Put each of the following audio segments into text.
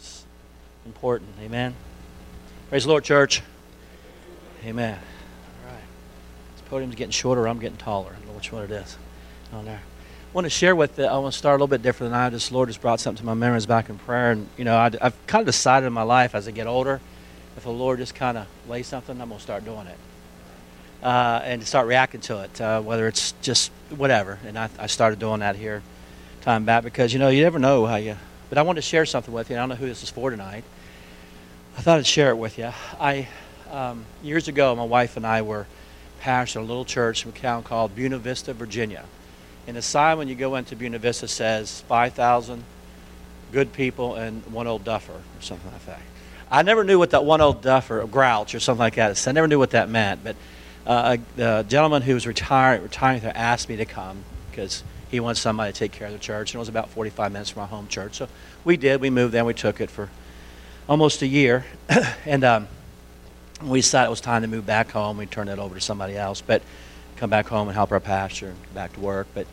is important. Amen. Praise the Lord, church. Amen. All right. This podium's getting shorter. I'm getting taller. I don't know which one it is. On there. I want to share with. The, I want to start a little bit different than I. Just Lord just brought something to my memories back in prayer, and you know I, I've kind of decided in my life as I get older, if the Lord just kind of lays something, I'm gonna start doing it. Uh, and start reacting to it, uh, whether it's just whatever. And I, I started doing that here time back because you know you never know how you. But I wanted to share something with you. I don't know who this is for tonight. I thought I'd share it with you. I um, years ago, my wife and I were pastoring a little church in a town called Buena Vista, Virginia. And the sign when you go into Buena Vista says 5,000 good people and one old duffer or something like that. I never knew what that one old duffer, or grouch or something like that is. I never knew what that meant. But uh, the gentleman who was retiring, retiring there asked me to come because he wanted somebody to take care of the church. And it was about 45 minutes from our home church. So we did. We moved there. We took it for almost a year. and um, we decided it was time to move back home. We turned it over to somebody else. But come back home and help our pastor and back to work. But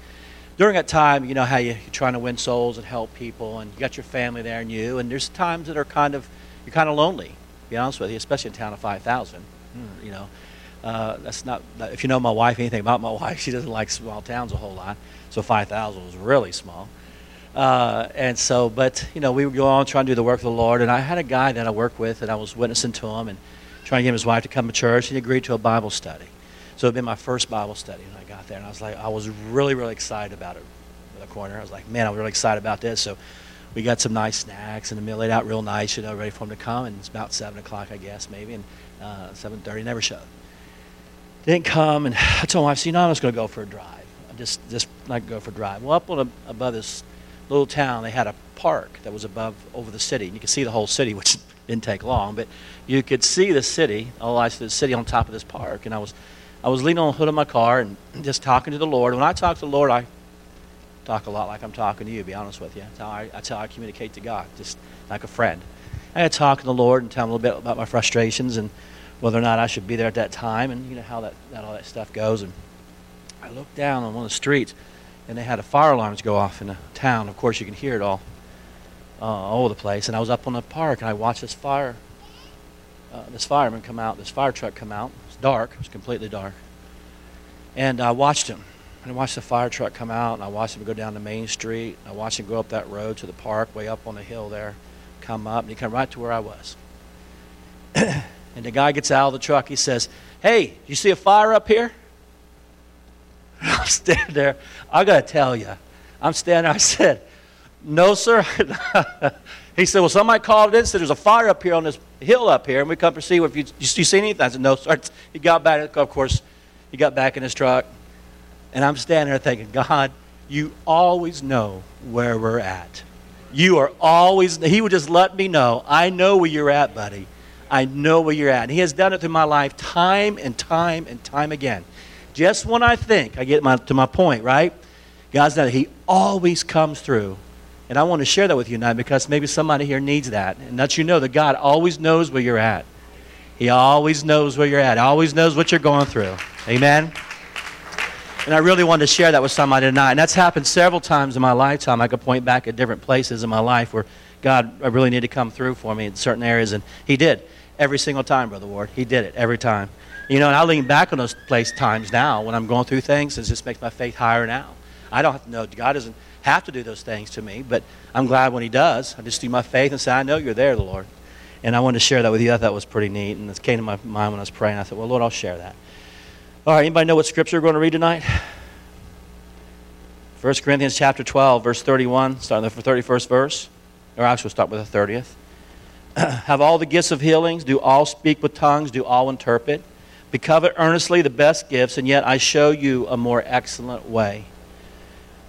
during that time, you know how you, are trying to win souls and help people, and you got your family there and you, and there's times that are kind of you're kind of lonely. To be honest with you, especially in a town of 5,000. Hmm, you know, uh, that's not if you know my wife anything about my wife, she doesn't like small towns a whole lot. So 5,000 was really small. Uh, and so, but you know, we would go on trying to do the work of the Lord. And I had a guy that I worked with, and I was witnessing to him and trying to get his wife to come to church. And he agreed to a Bible study. So it'd been my first Bible study when I got there, and I was like, I was really, really excited about it. The corner, I was like, man, I'm really excited about this. So we got some nice snacks, and the meal laid out real nice, you know, ready for him to come. And it's about seven o'clock, I guess, maybe, and uh, seven thirty. Never showed. Didn't come, and I told my wife, "See, you know, I'm just going to go for a drive. Just, just not go for a drive." Well, up on a, above this little town, they had a park that was above over the city, and you could see the whole city, which didn't take long, but you could see the city, all I see the city on top of this park, and I was I was leaning on the hood of my car and just talking to the Lord. When I talk to the Lord, I talk a lot like I'm talking to you, be honest with you. That's how I, that's how I communicate to God, just like a friend. I had talk to the Lord and tell him a little bit about my frustrations and whether or not I should be there at that time and you know how that, that all that stuff goes. And I looked down on one of the streets and they had a fire alarms go off in the town. Of course, you can hear it all uh, all over the place. And I was up on the park and I watched this fire, uh, this fireman come out, this fire truck come out It was dark. It was completely dark. And I watched him. And I watched the fire truck come out, and I watched him go down the main street. I watched him go up that road to the park, way up on the hill there, come up, and he come right to where I was. and the guy gets out of the truck. He says, "Hey, you see a fire up here?" I'm standing there. I got to tell you, I'm standing there. I said, "No, sir." He said, Well, somebody called in and said there's a fire up here on this hill up here, and we come to see if you, you, you see anything. I said, No, sir. He got back, of course, he got back in his truck, and I'm standing there thinking, God, you always know where we're at. You are always, he would just let me know, I know where you're at, buddy. I know where you're at. And he has done it through my life time and time and time again. Just when I think I get my, to my point, right? God's it. He always comes through and I want to share that with you tonight because maybe somebody here needs that. And that you know that God always knows where you're at. He always knows where you're at. Always knows what you're going through. Amen? And I really wanted to share that with somebody tonight. And that's happened several times in my lifetime. I could point back at different places in my life where God I really needed to come through for me in certain areas. And He did. Every single time, Brother Ward. He did it every time. You know, and I lean back on those place times now when I'm going through things. It just makes my faith higher now. I don't have to know. God doesn't have to do those things to me, but I'm glad when He does. I just do my faith and say, I know you're there, the Lord. And I wanted to share that with you. I thought it was pretty neat. And it came to my mind when I was praying. I thought, well, Lord, I'll share that. All right, anybody know what scripture we're going to read tonight? 1 Corinthians chapter 12, verse 31, starting the 31st verse. Or actually, we'll start with the 30th. Have all the gifts of healings, do all speak with tongues, do all interpret. Be covet earnestly the best gifts, and yet I show you a more excellent way.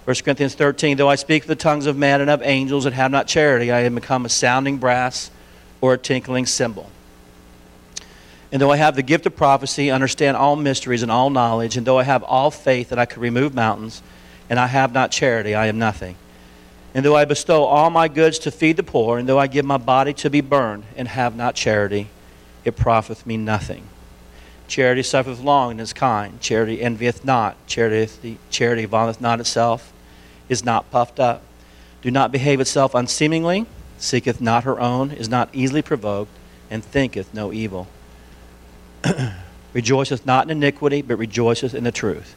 1 Corinthians 13, though I speak the tongues of men and of angels and have not charity, I am become a sounding brass or a tinkling cymbal. And though I have the gift of prophecy, understand all mysteries and all knowledge, and though I have all faith that I could remove mountains, and I have not charity, I am nothing. And though I bestow all my goods to feed the poor, and though I give my body to be burned, and have not charity, it profiteth me nothing. Charity suffereth long and is kind. Charity envieth not. Charity, charity vaunteth not itself is not puffed up. Do not behave itself unseemingly, seeketh not her own, is not easily provoked, and thinketh no evil. rejoiceth not in iniquity, but rejoiceth in the truth.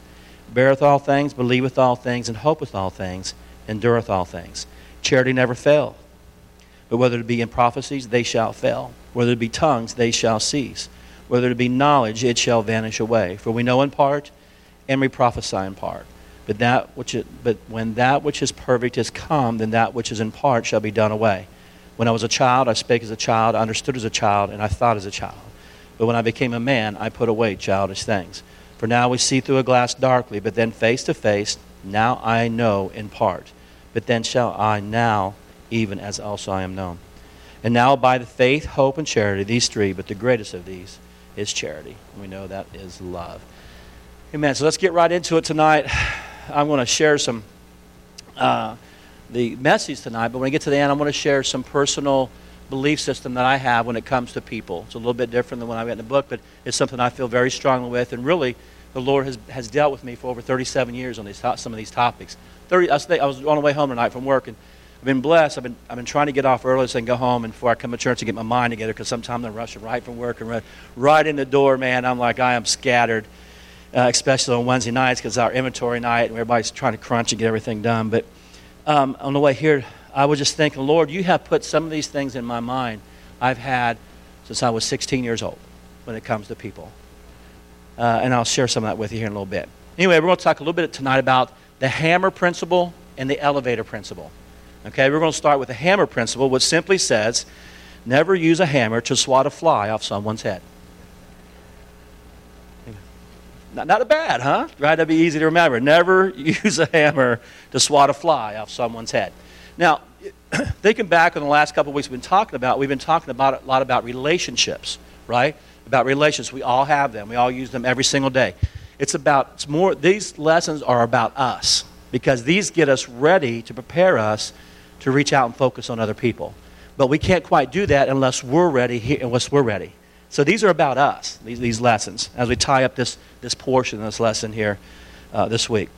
Beareth all things, believeth all things, and hopeth all things, endureth all things. Charity never faileth. But whether it be in prophecies, they shall fail. Whether it be tongues, they shall cease. Whether it be knowledge, it shall vanish away. For we know in part, and we prophesy in part. But, that which is, but when that which is perfect is come, then that which is in part shall be done away. When I was a child, I spake as a child, I understood as a child, and I thought as a child. But when I became a man, I put away childish things. For now we see through a glass darkly, but then face to face. Now I know in part, but then shall I now, even as also I am known. And now by the faith, hope, and charity, these three, but the greatest of these is charity. We know that is love. Amen. So let's get right into it tonight. I'm going to share some uh, the message tonight, but when I get to the end, I'm going to share some personal belief system that I have when it comes to people. It's a little bit different than what I read in the book, but it's something I feel very strongly with, and really, the Lord has, has dealt with me for over 37 years on these some of these topics. 30, I was, I was on the way home tonight from work, and I've been blessed. I've been, I've been trying to get off early so I can go home and before I come to church to get my mind together because sometimes I'm rushing right from work and run, right in the door, man. I'm like, I am scattered uh, especially on Wednesday nights because our inventory night and everybody's trying to crunch and get everything done. But um, on the way here, I was just thinking, Lord, you have put some of these things in my mind I've had since I was 16 years old when it comes to people. Uh, and I'll share some of that with you here in a little bit. Anyway, we're going to talk a little bit tonight about the hammer principle and the elevator principle. Okay, we're going to start with the hammer principle, which simply says never use a hammer to swat a fly off someone's head. Not, not a bad, huh? Right? That'd be easy to remember. Never use a hammer to swat a fly off someone's head. Now, thinking back on the last couple of weeks we've been talking about, we've been talking about a lot about relationships, right? About relationships. We all have them. We all use them every single day. It's about, it's more, these lessons are about us because these get us ready to prepare us to reach out and focus on other people. But we can't quite do that unless we're ready, unless we're ready. So these are about us, these, these lessons, as we tie up this, this portion of this lesson here uh, this week.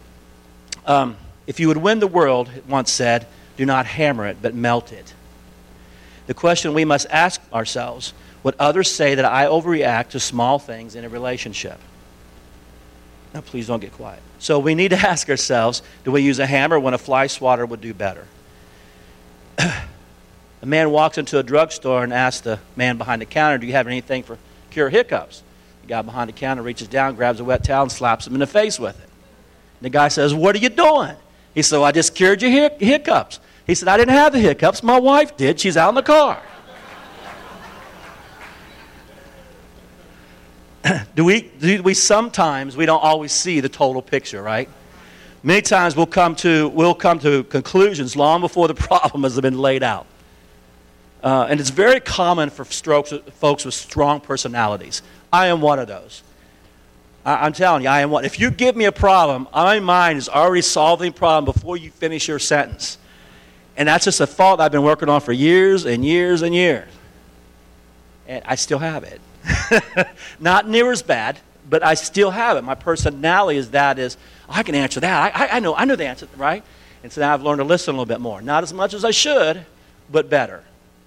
Um, if you would win the world, it once said, do not hammer it, but melt it. The question we must ask ourselves would others say that I overreact to small things in a relationship? Now, please don't get quiet. So, we need to ask ourselves do we use a hammer when a fly swatter would do better? A man walks into a drugstore and asks the man behind the counter, Do you have anything for cure hiccups? The guy behind the counter reaches down, grabs a wet towel, and slaps him in the face with it. The guy says, What are you doing? He said, well, I just cured your hiccups. He said, I didn't have the hiccups. My wife did. She's out in the car. do, we, do we sometimes, we don't always see the total picture, right? Many times we'll come to, we'll come to conclusions long before the problem has been laid out. Uh, and it's very common for strokes, folks with strong personalities. I am one of those. I, am telling you, I am one. If you give me a problem, my mind is already solving the problem before you finish your sentence. And that's just a fault I've been working on for years and years and years. And I still have it. Not near as bad, but I still have it. My personality is that is, I can answer that. I, I, I, know, I know the answer, right? And so now I've learned to listen a little bit more. Not as much as I should, but better.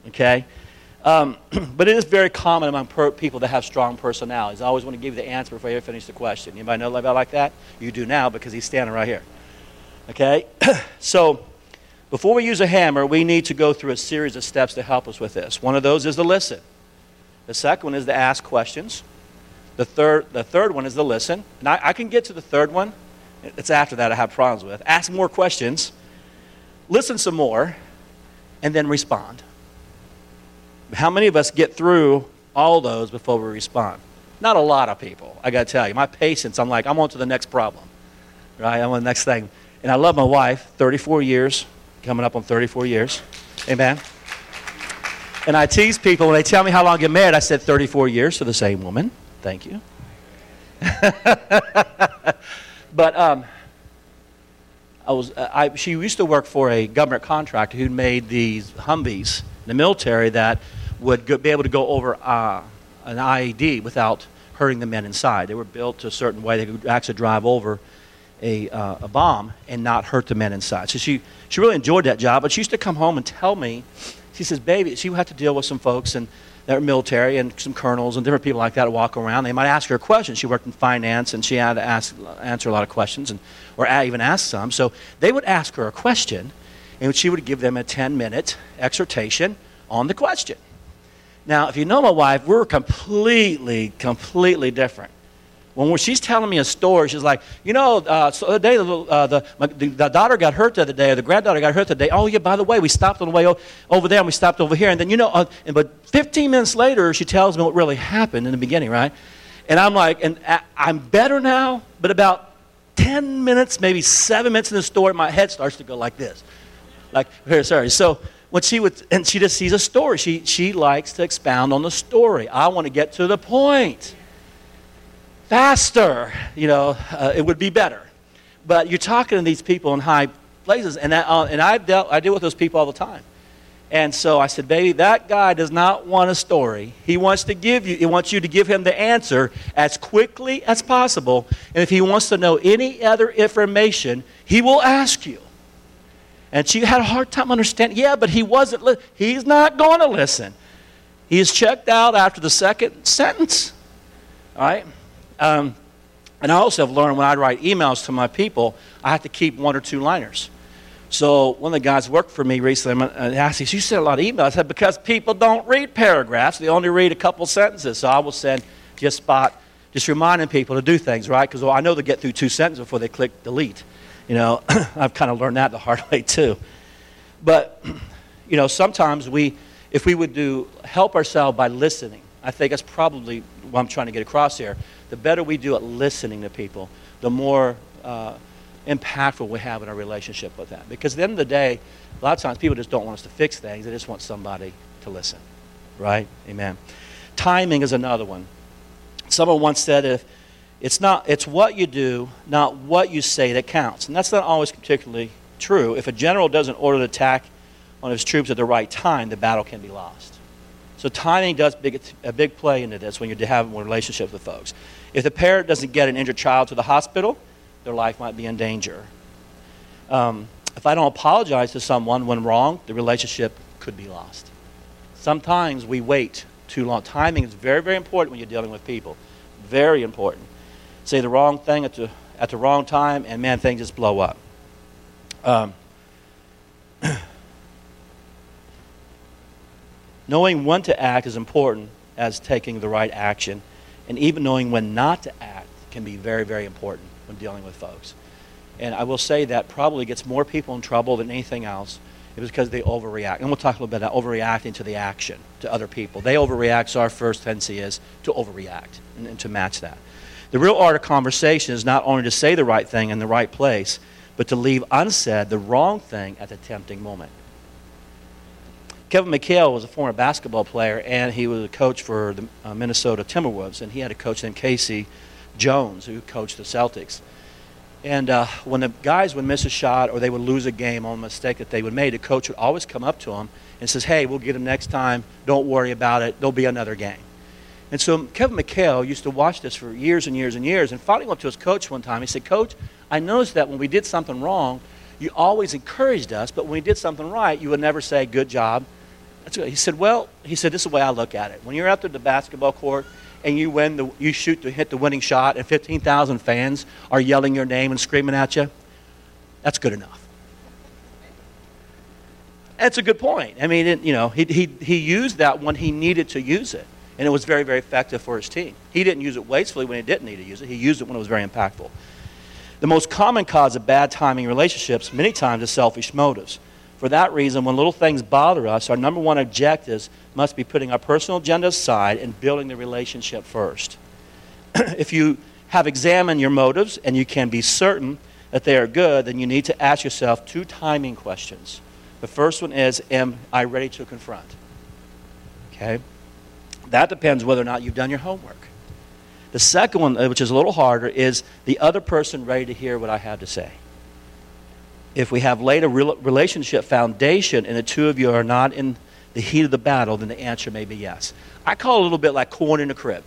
Okay? Um, but it is very common among per- people that have strong personalities. I always want to give you the answer before you finish the question. Anybody know about like that? You do now because he's standing right here. Okay? so, before we use a hammer, we need to go through a series of steps to help us with this. One of those is to listen. The second one is to ask questions. The third, the third one is to listen. And I, I can get to the third one. It's after that I have problems with. Ask more questions, listen some more, and then respond. How many of us get through all those before we respond? Not a lot of people, I got to tell you. My patience, I'm like, I'm on to the next problem, right? I'm on the next thing. And I love my wife, 34 years, coming up on 34 years. Amen. And I tease people when they tell me how long get married. I said 34 years to the same woman. Thank you. but um, I was, I, she used to work for a government contractor who made these Humvees in the military that would go, be able to go over uh, an IED without hurting the men inside. They were built a certain way they could actually drive over a, uh, a bomb and not hurt the men inside. So she, she really enjoyed that job, but she used to come home and tell me, she says, baby, she would have to deal with some folks and that were military and some colonels and different people like that walk around. They might ask her a question. She worked in finance and she had to ask, answer a lot of questions and, or even ask some. So they would ask her a question and she would give them a 10 minute exhortation on the question. Now, if you know my wife, we're completely, completely different. When she's telling me a story, she's like, you know, uh, so the day the, uh, the, my, the, the, daughter got hurt the other day, or the granddaughter got hurt the day. Oh, yeah, by the way, we stopped on the way o- over there and we stopped over here. And then, you know, uh, and, but 15 minutes later, she tells me what really happened in the beginning, right? And I'm like, and I, I'm better now, but about 10 minutes, maybe seven minutes in the story, my head starts to go like this. Like, here, sorry. So, when she would, and she just sees a story. She, she likes to expound on the story. I want to get to the point faster, you know, uh, it would be better. But you're talking to these people in high places, and, that, uh, and I've dealt, I deal with those people all the time. And so I said, baby, that guy does not want a story. He wants to give you, he wants you to give him the answer as quickly as possible. And if he wants to know any other information, he will ask you. And she had a hard time understanding. Yeah, but he wasn't. Li- he's not going to listen. He's checked out after the second sentence. All right. Um, and I also have learned when I write emails to my people, I have to keep one or two liners. So one of the guys worked for me recently and asked me, "You sent a lot of emails." I said, "Because people don't read paragraphs; they only read a couple sentences." So I will send just spot, just reminding people to do things right because well, I know they get through two sentences before they click delete. You know, I've kind of learned that the hard way too. But you know, sometimes we, if we would do help ourselves by listening, I think that's probably what I'm trying to get across here the better we do at listening to people, the more uh, impactful we have in our relationship with them. Because at the end of the day, a lot of times people just don't want us to fix things, they just want somebody to listen. Right? Amen. Timing is another one. Someone once said if it's not it's what you do, not what you say that counts. And that's not always particularly true. If a general doesn't order the attack on his troops at the right time, the battle can be lost. So timing does big, a big play into this when you're having relationships with folks. If the parent doesn't get an injured child to the hospital, their life might be in danger. Um, if I don't apologize to someone when wrong, the relationship could be lost. Sometimes we wait too long. Timing is very, very important when you're dealing with people. Very important. Say the wrong thing at the, at the wrong time, and man, things just blow up. Um, knowing when to act is important as taking the right action and even knowing when not to act can be very, very important when dealing with folks. And I will say that probably gets more people in trouble than anything else. It was because they overreact. And we'll talk a little bit about overreacting to the action, to other people. They overreact, so our first tendency is to overreact and, and to match that. The real art of conversation is not only to say the right thing in the right place, but to leave unsaid the wrong thing at the tempting moment. Kevin McHale was a former basketball player, and he was a coach for the uh, Minnesota Timberwolves, and he had a coach named K.C. Jones who coached the Celtics. And uh, when the guys would miss a shot or they would lose a game on a mistake that they would make, the coach would always come up to them and says, "Hey, we'll get them next time. Don't worry about it. There'll be another game." And so Kevin McHale used to watch this for years and years and years. And finally went to his coach one time. He said, "Coach, I noticed that when we did something wrong, you always encouraged us, but when we did something right, you would never say good job he said, well, he said, this is the way I look at it. When you're out there at the basketball court and you win the, you shoot to hit the winning shot and 15,000 fans are yelling your name and screaming at you, that's good enough. That's a good point. I mean, it, you know, he, he, he used that when he needed to use it. And it was very, very effective for his team. He didn't use it wastefully when he didn't need to use it. He used it when it was very impactful. The most common cause of bad timing relationships, many times, is selfish motives. For that reason, when little things bother us, our number one objectives must be putting our personal agenda aside and building the relationship first. if you have examined your motives and you can be certain that they are good, then you need to ask yourself two timing questions. The first one is Am I ready to confront? Okay? That depends whether or not you've done your homework. The second one, uh, which is a little harder, is the other person ready to hear what I have to say if we have laid a relationship foundation and the two of you are not in the heat of the battle, then the answer may be yes. I call it a little bit like corn in a crib,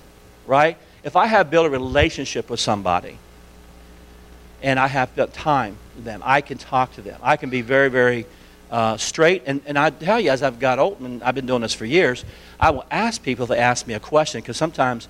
right? If I have built a relationship with somebody and I have time with them, I can talk to them. I can be very, very uh, straight. And, and I tell you, as I've got old, and I've been doing this for years, I will ask people to ask me a question because sometimes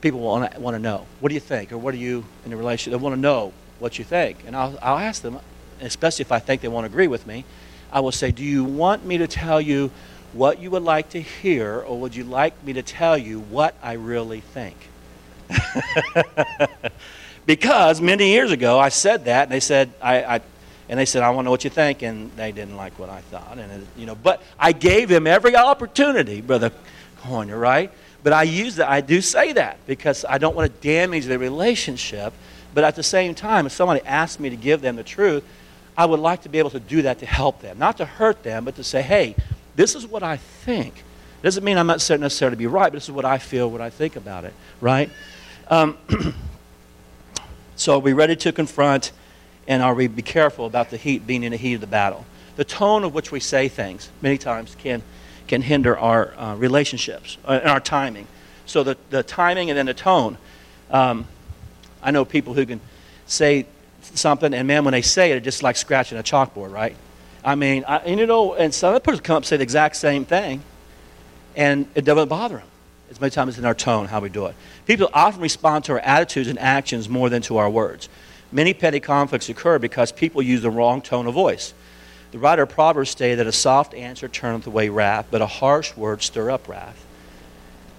people want to, know, what do you think? Or what are you in a relationship? They want to know what you think. And I'll, I'll ask them, especially if I think they won't agree with me, I will say, do you want me to tell you what you would like to hear, or would you like me to tell you what I really think? because many years ago I said that, and they said, I, I and they said, I want to know what you think, and they didn't like what I thought. And, it, you know, but I gave them every opportunity, Brother Corner, right? But I use that, I do say that because I don't want to damage the relationship. But at the same time, if somebody asks me to give them the truth, I would like to be able to do that to help them. Not to hurt them, but to say, hey, this is what I think. It doesn't mean I'm not necessarily to be right, but this is what I feel, what I think about it, right? Um, so are we ready to confront and are we be careful about the heat being in the heat of the battle? The tone of which we say things many times can, can hinder our uh, relationships uh, and our timing. So the, the timing and then the tone. Um, I know people who can say something, and man, when they say it, it's just like scratching a chalkboard, right? I mean, I, and you know, and some person come up and say the exact same thing, and it doesn't bother them. As many times as in our tone, how we do it. People often respond to our attitudes and actions more than to our words. Many petty conflicts occur because people use the wrong tone of voice. The writer of Proverbs stated that a soft answer turneth away wrath, but a harsh word stir up wrath.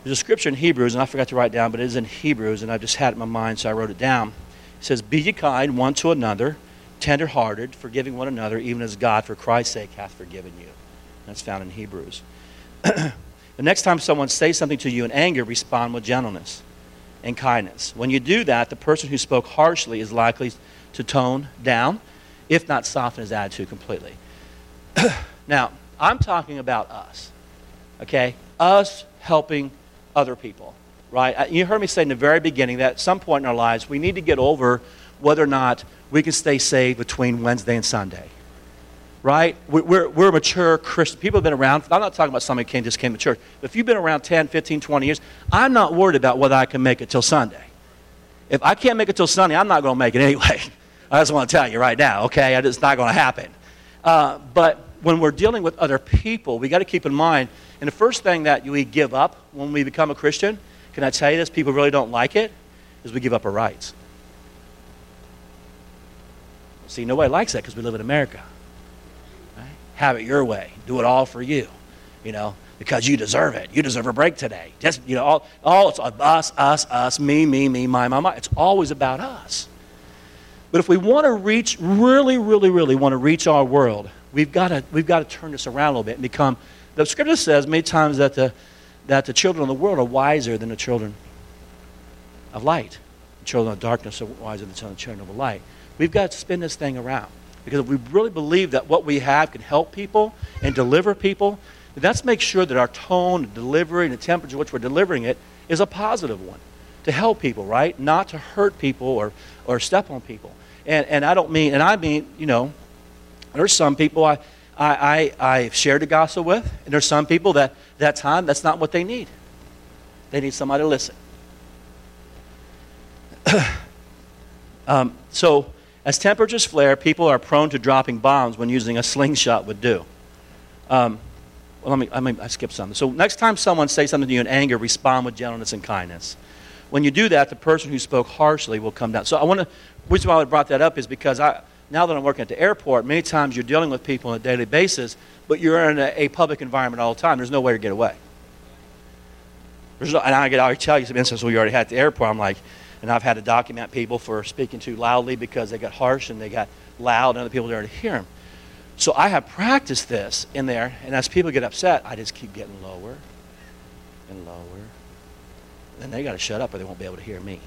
There's a scripture in Hebrews, and I forgot to write down, but it is in Hebrews, and I just had it in my mind, so I wrote it down. It says, Be ye kind one to another, tenderhearted, forgiving one another, even as God, for Christ's sake, hath forgiven you. That's found in Hebrews. the next time someone says something to you in anger, respond with gentleness and kindness. When you do that, the person who spoke harshly is likely to tone down, if not soften his attitude completely. now, I'm talking about us, okay? Us helping other people, right? You heard me say in the very beginning that at some point in our lives, we need to get over whether or not we can stay saved between Wednesday and Sunday right? We're, we're mature Christians. People have been around. I'm not talking about somebody who came, just came to church. But if you've been around 10, 15, 20 years, I'm not worried about whether I can make it till Sunday. If I can't make it till Sunday, I'm not going to make it anyway. I just want to tell you right now, okay? It's not going to happen. Uh, but when we're dealing with other people, we got to keep in mind, and the first thing that we give up when we become a Christian, can I tell you this? People really don't like it, is we give up our rights. See, nobody likes that because we live in America have it your way. Do it all for you, you know, because you deserve it. You deserve a break today. Just, you know, all, all it's us, us, us, me, me, me, my, my, my. It's always about us. But if we want to reach, really, really, really want to reach our world, we've got to, we've got to turn this around a little bit and become, the scripture says many times that the, that the children of the world are wiser than the children of light. The children of darkness are wiser than the children of the light. We've got to spin this thing around. Because if we really believe that what we have can help people and deliver people, let's make sure that our tone, the delivery, and the temperature in which we're delivering it is a positive one to help people, right? Not to hurt people or, or step on people. And, and I don't mean, and I mean, you know, there's some people I, I, I, I've shared the gospel with, and there's some people that that time that's not what they need. They need somebody to listen. um, so as temperatures flare, people are prone to dropping bombs when using a slingshot would do. Um, well, let me, I, mean, I skipped something. So next time someone says something to you in anger, respond with gentleness and kindness. When you do that, the person who spoke harshly will come down. So I want to, reason why I brought that up is because I, now that I'm working at the airport, many times you're dealing with people on a daily basis, but you're in a, a public environment all the time. There's no way to get away. There's no, and I can already tell you some instances we already had at the airport. I'm like, and I've had to document people for speaking too loudly because they got harsh and they got loud and other people there to hear them. So I have practiced this in there, and as people get upset, I just keep getting lower and lower. And they got to shut up or they won't be able to hear me.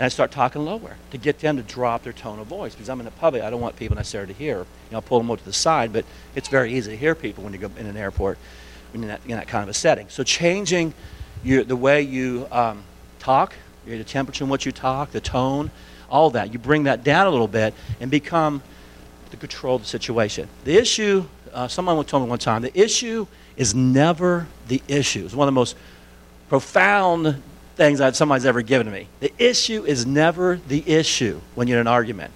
And I start talking lower to get them to drop their tone of voice because I'm in the public. I don't want people necessarily to hear. You know, pull them over to the side, but it's very easy to hear people when you go in an airport in that, in that kind of a setting. So changing your, the way you um, talk the temperature in which you talk, the tone, all that. You bring that down a little bit and become the control of the situation. The issue, uh, someone told me one time, the issue is never the issue. It's one of the most profound things that somebody's ever given me. The issue is never the issue when you're in an argument.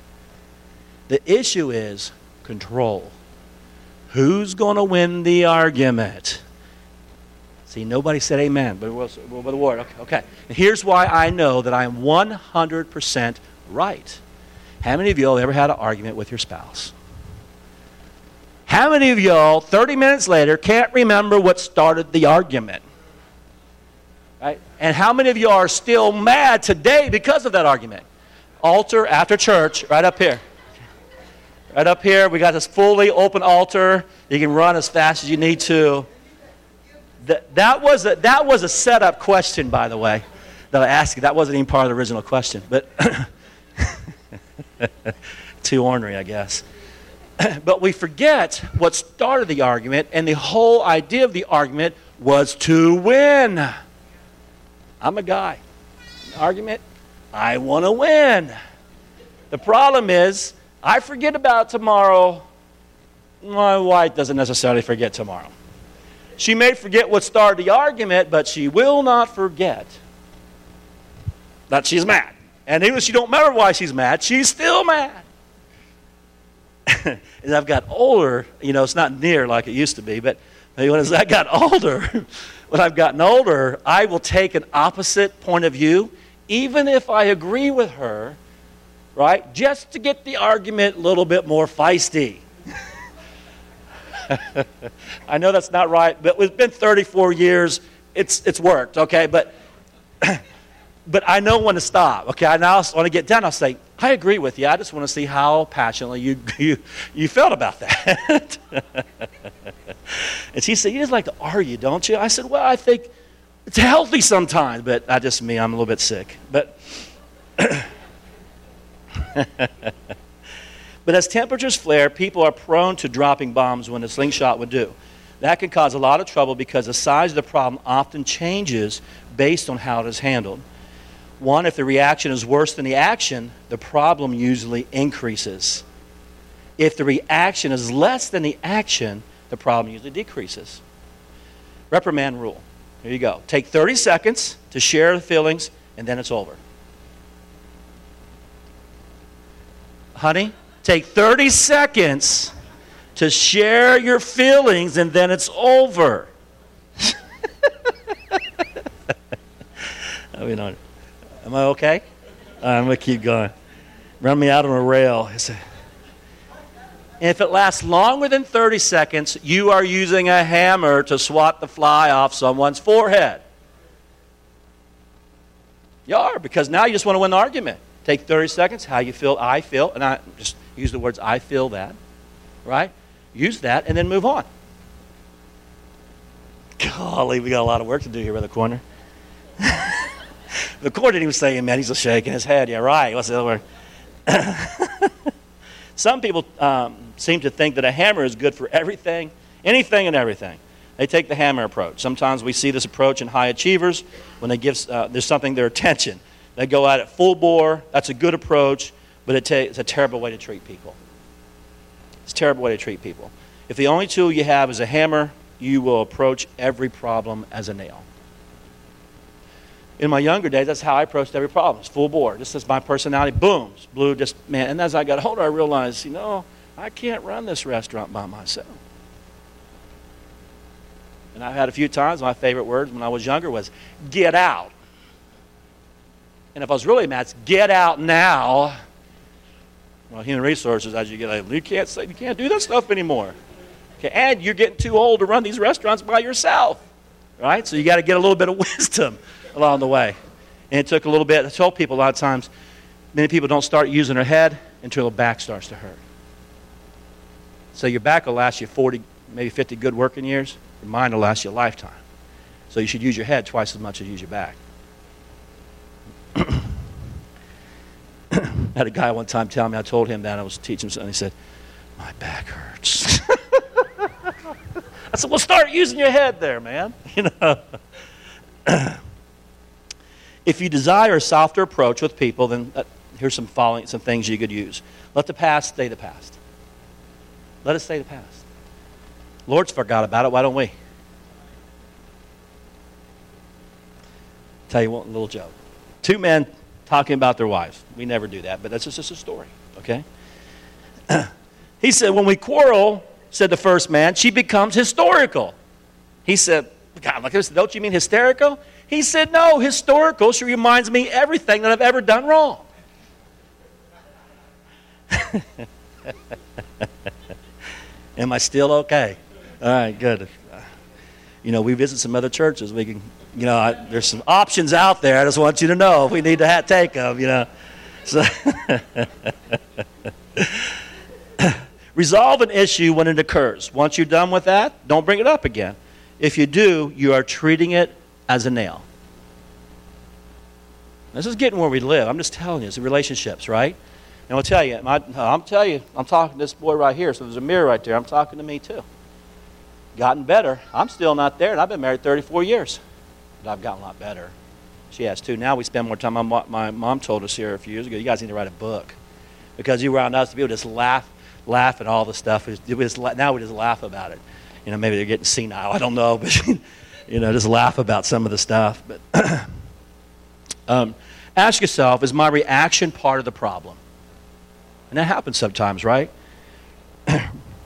The issue is control. Who's going to win the argument? See, nobody said amen, but with the word. Okay, okay. Here's why I know that I am 100% right. How many of y'all ever had an argument with your spouse? How many of y'all, 30 minutes later, can't remember what started the argument? Right? And how many of you are still mad today because of that argument? Altar after church, right up here. Right up here, we got this fully open altar. You can run as fast as you need to. That, that, was a, that was a setup question, by the way, that I asked you. That wasn't even part of the original question, but too ornery, I guess. but we forget what started the argument, and the whole idea of the argument was to win. I'm a guy. Argument, I want to win. The problem is, I forget about tomorrow. My wife doesn't necessarily forget tomorrow. She may forget what started the argument, but she will not forget that she's mad. And even if she don't remember why she's mad, she's still mad. as I've got older, you know, it's not near like it used to be, but as I got older, when I've gotten older, I will take an opposite point of view, even if I agree with her, right? Just to get the argument a little bit more feisty. I know that's not right, but it's been 34 years. It's, it's worked, okay? But, but I know when to stop, okay? I now want to get done. I'll say, I agree with you. I just want to see how passionately you, you, you felt about that. and she said, You just like to argue, don't you? I said, Well, I think it's healthy sometimes, but I just me, I'm a little bit sick. But But as temperatures flare, people are prone to dropping bombs when a slingshot would do. That can cause a lot of trouble because the size of the problem often changes based on how it is handled. One, if the reaction is worse than the action, the problem usually increases. If the reaction is less than the action, the problem usually decreases. Reprimand rule. Here you go. Take 30 seconds to share the feelings, and then it's over. Honey, take 30 seconds to share your feelings, and then it's over. I mean, am I okay? I'm going to keep going. Run me out on a rail. And If it lasts longer than 30 seconds, you are using a hammer to swat the fly off someone's forehead. You are, because now you just want to win the argument. Take 30 seconds, how you feel, I feel, and I just use the words I feel that, right? Use that and then move on. Golly, we got a lot of work to do here by the corner. the court didn't even say amen. He's just shaking his head. Yeah, right. What's the other word? Some people um, seem to think that a hammer is good for everything, anything and everything. They take the hammer approach. Sometimes we see this approach in high achievers when they give uh, there's something their attention. They go at it full bore. That's a good approach, but it ta- it's a terrible way to treat people. It's a terrible way to treat people. If the only tool you have is a hammer, you will approach every problem as a nail. In my younger days, that's how I approached every problem. It's full bore. This is my personality. Boom, blew just man. And as I got older, I realized, you know, I can't run this restaurant by myself. And I've had a few times, my favorite words when I was younger was, get out. And if I was really mad, it's get out now. Well, human resources, as you get older, you can't say, you can't do that stuff anymore. Okay, and you're getting too old to run these restaurants by yourself. Right? So you got to get a little bit of wisdom along the way. And it took a little bit. I told people a lot of times, many people don't start using their head until the back starts to hurt. So your back will last you 40, maybe 50 good working years. Your mind will last you a lifetime. So you should use your head twice as much as you use your back. I had a guy one time tell me, I told him that I was teaching something. He said, My back hurts. I said, Well, start using your head there, man. You know. If you desire a softer approach with people, then uh, here's some following some things you could use. Let the past stay the past. Let it stay the past. Lord's forgot about it. Why don't we? Tell you one little joke. Two men talking about their wives. We never do that, but that's just a story, okay? he said, when we quarrel, said the first man, she becomes historical. He said, God, this, don't you mean hysterical? He said, No, historical. She reminds me everything that I've ever done wrong. Am I still okay? All right, good. You know, we visit some other churches. We can, you know, I, there's some options out there. I just want you to know if we need to ha- take them, you know. So Resolve an issue when it occurs. Once you're done with that, don't bring it up again. If you do, you are treating it as a nail. This is getting where we live. I'm just telling you, it's the relationships, right? And I'll tell you, my, I'm tell you, I'm talking to this boy right here. So there's a mirror right there. I'm talking to me too. Gotten better. I'm still not there, and I've been married 34 years. But I've gotten a lot better. She has too. Now we spend more time. My, my mom told us here a few years ago, you guys need to write a book because you around us, to people just laugh, laugh at all the stuff. It was, now we just laugh about it. You know, maybe they're getting senile. I don't know, but you know, just laugh about some of the stuff. But um, ask yourself: Is my reaction part of the problem? And that happens sometimes, right?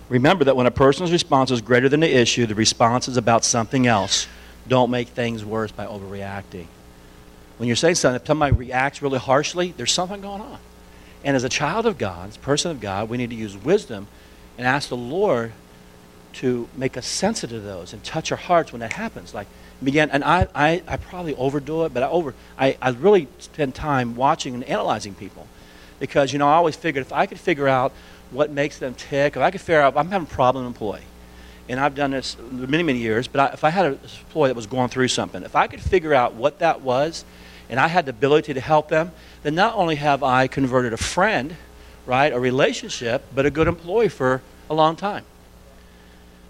Remember that when a person's response is greater than the issue, the response is about something else. Don't make things worse by overreacting. When you're saying something, if somebody reacts really harshly, there's something going on. And as a child of God, as a person of God, we need to use wisdom and ask the Lord to make us sensitive to those and touch our hearts when that happens. Like began, and I, I, I probably overdo it, but I over, I, I really spend time watching and analyzing people, because you know I always figured if I could figure out what makes them tick, if I could figure out, I'm having a problem employee, and I've done this many many years, but I, if I had an employee that was going through something, if I could figure out what that was, and I had the ability to help them, then not only have I converted a friend, right, a relationship, but a good employee for a long time.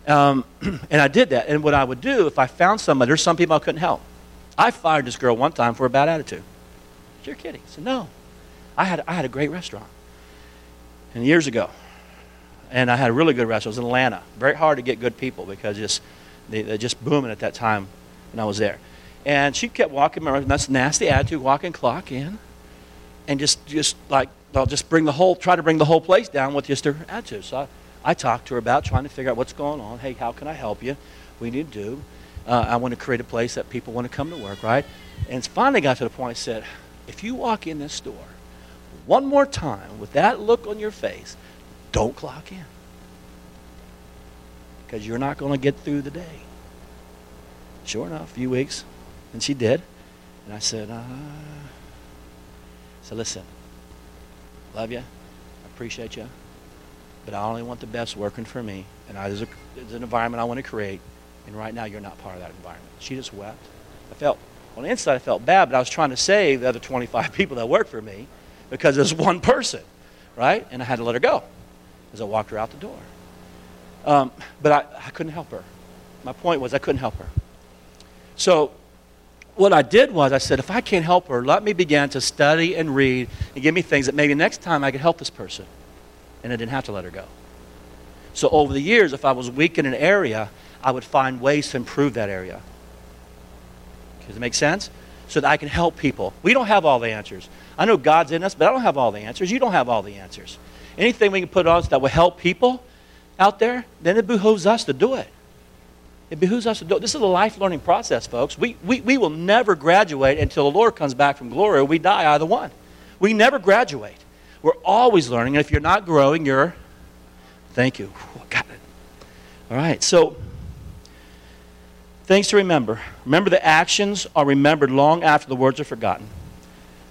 Um, and I did that. And what I would do if I found somebody, there's some people I couldn't help. I fired this girl one time for a bad attitude. You're kidding. I said, no. I had, I had a great restaurant. And years ago, and I had a really good restaurant. It was in Atlanta. Very hard to get good people because just, they, they're just booming at that time when I was there. And she kept walking around, that's nasty attitude, walking clock in, and just, just like, I'll just bring the whole, try to bring the whole place down with just her attitude. So I, I talked to her about trying to figure out what's going on. Hey, how can I help you? We need to do. Uh, I want to create a place that people want to come to work, right? And finally got to the point I said, if you walk in this door one more time with that look on your face, don't clock in. Because you're not going to get through the day. Sure enough, a few weeks, and she did. And I said, uh, so listen, love you, I appreciate you, but I only want the best working for me, and I, there's, a, there's an environment I want to create, and right now you're not part of that environment. She just wept. I felt, on the inside, I felt bad, but I was trying to save the other 25 people that work for me because there's one person, right? And I had to let her go as I walked her out the door. Um, but I, I couldn't help her. My point was I couldn't help her. So what I did was I said, if I can't help her, let me begin to study and read and give me things that maybe next time I could help this person and I didn't have to let her go. So over the years, if I was weak in an area, I would find ways to improve that area. Does it make sense? So that I can help people. We don't have all the answers. I know God's in us, but I don't have all the answers. You don't have all the answers. Anything we can put on that will help people out there, then it behooves us to do it. It behooves us to do it. This is a life learning process, folks. We, we, we will never graduate until the Lord comes back from glory or we die, either one. We never graduate. We're always learning. And if you're not growing, you're. Thank you. got it. All right. So, things to remember. Remember, the actions are remembered long after the words are forgotten.